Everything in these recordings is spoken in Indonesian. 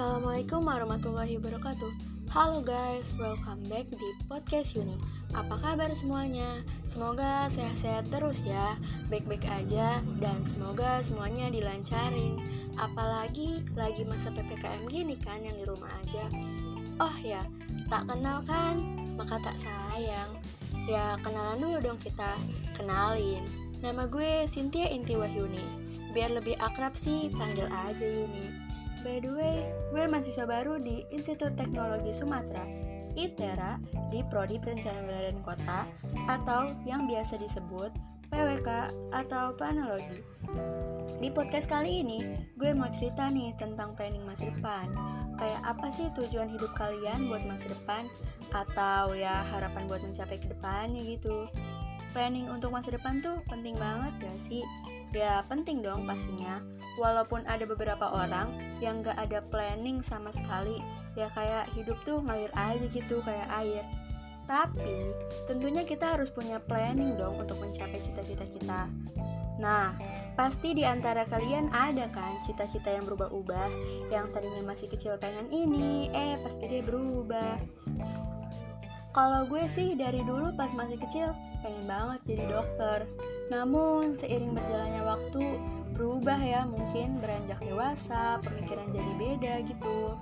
Assalamualaikum warahmatullahi wabarakatuh. Halo guys, welcome back di podcast Uni Apa kabar semuanya? Semoga sehat-sehat terus ya Baik-baik aja Dan semoga semuanya dilancarin. Apalagi lagi masa PPKM gini kan yang di rumah aja. Oh ya, tak kenal kan? Maka tak sayang. Ya kenalan dulu dong kita. Kenalin. Nama gue Cynthia Inti Wahyuni Biar lebih akrab sih, panggil aja Yuni By the way, gue mahasiswa baru di Institut Teknologi Sumatera, ITERA, di Prodi Perencanaan Wilayah dan Kota, atau yang biasa disebut PWK atau Planologi. Di podcast kali ini, gue mau cerita nih tentang planning masa depan. Kayak apa sih tujuan hidup kalian buat masa depan? Atau ya harapan buat mencapai ke depannya gitu. Planning untuk masa depan tuh penting banget gak sih? Ya penting dong pastinya Walaupun ada beberapa orang yang gak ada planning sama sekali Ya kayak hidup tuh ngalir aja gitu kayak air. Tapi tentunya kita harus punya planning dong untuk mencapai cita-cita kita. Nah, pasti di antara kalian ada kan cita-cita yang berubah-ubah Yang tadinya masih kecil pengen ini, eh pas gede berubah. Kalau gue sih dari dulu pas masih kecil pengen banget jadi dokter. Namun seiring berjalannya waktu berubah ya mungkin beranjak dewasa, pemikiran jadi beda gitu,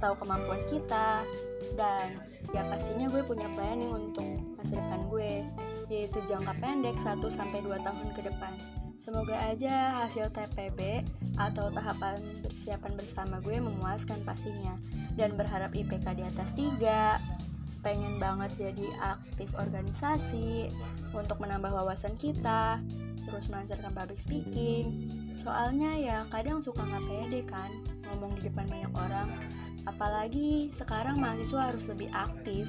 tahu kemampuan kita dan ya pastinya gue punya planning untuk masa depan gue yaitu jangka pendek 1 sampai 2 tahun ke depan. Semoga aja hasil TPB atau tahapan persiapan bersama gue memuaskan pastinya dan berharap IPK di atas 3 pengen banget jadi aktif organisasi untuk menambah wawasan kita terus melancarkan public speaking. Soalnya ya kadang suka nggak pede kan ngomong di depan banyak orang. Apalagi sekarang mahasiswa harus lebih aktif.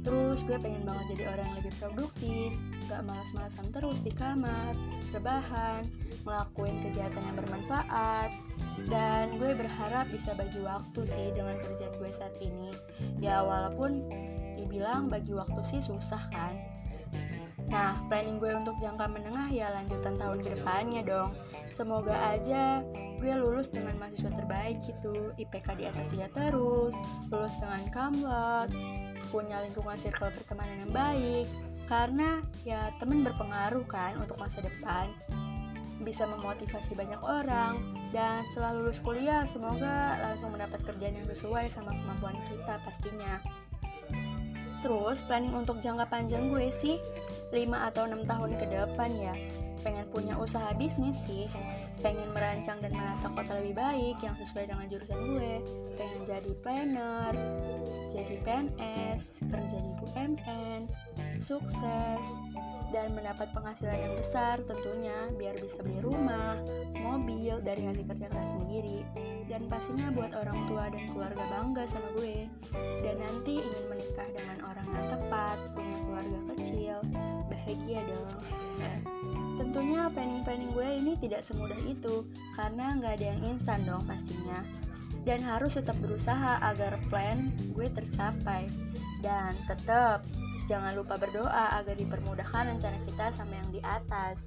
Terus gue pengen banget jadi orang yang lebih produktif gak malas-malasan terus di kamar rebahan ngelakuin kegiatan yang bermanfaat. Dan gue berharap bisa bagi waktu sih dengan kerjaan gue saat ini. Ya walaupun dibilang bagi waktu sih susah kan. Nah, planning gue untuk jangka menengah ya lanjutan tahun ke depannya dong. Semoga aja gue lulus dengan mahasiswa terbaik gitu, IPK di atas 3 terus, lulus dengan kamlot, punya lingkungan circle pertemanan yang baik, karena ya temen berpengaruh kan untuk masa depan. Bisa memotivasi banyak orang. Dan setelah lulus kuliah semoga langsung mendapat kerjaan yang sesuai sama kemampuan kita pastinya. Terus planning untuk jangka panjang gue sih 5 atau 6 tahun ke depan ya. Pengen punya usaha bisnis sih Pengen merancang dan menata kota lebih baik yang sesuai dengan jurusan gue. Pengen jadi planner, jadi PNS, kerja di BUMN, sukses, dan mendapat penghasilan yang besar tentunya biar bisa beli rumah, mobil dari hasil kerja keras sendiri. Dan pastinya buat orang tua dan keluarga bangga sama gue. Dan nanti ingin menikah dengan orang yang tepat, punya keluarga kecil, bahagia dong. Tentunya planning-planning gue ini tidak semudah itu karena nggak ada yang instan dong pastinya. Dan harus tetap berusaha agar plan gue tercapai. Dan tetap Jangan lupa berdoa agar dipermudahkan rencana kita sama yang di atas.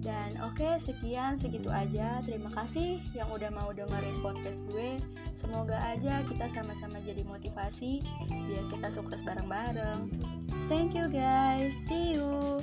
Dan oke, okay, sekian segitu aja. Terima kasih yang udah mau dengerin podcast gue. Semoga aja kita sama-sama jadi motivasi biar kita sukses bareng-bareng. Thank you guys. See you.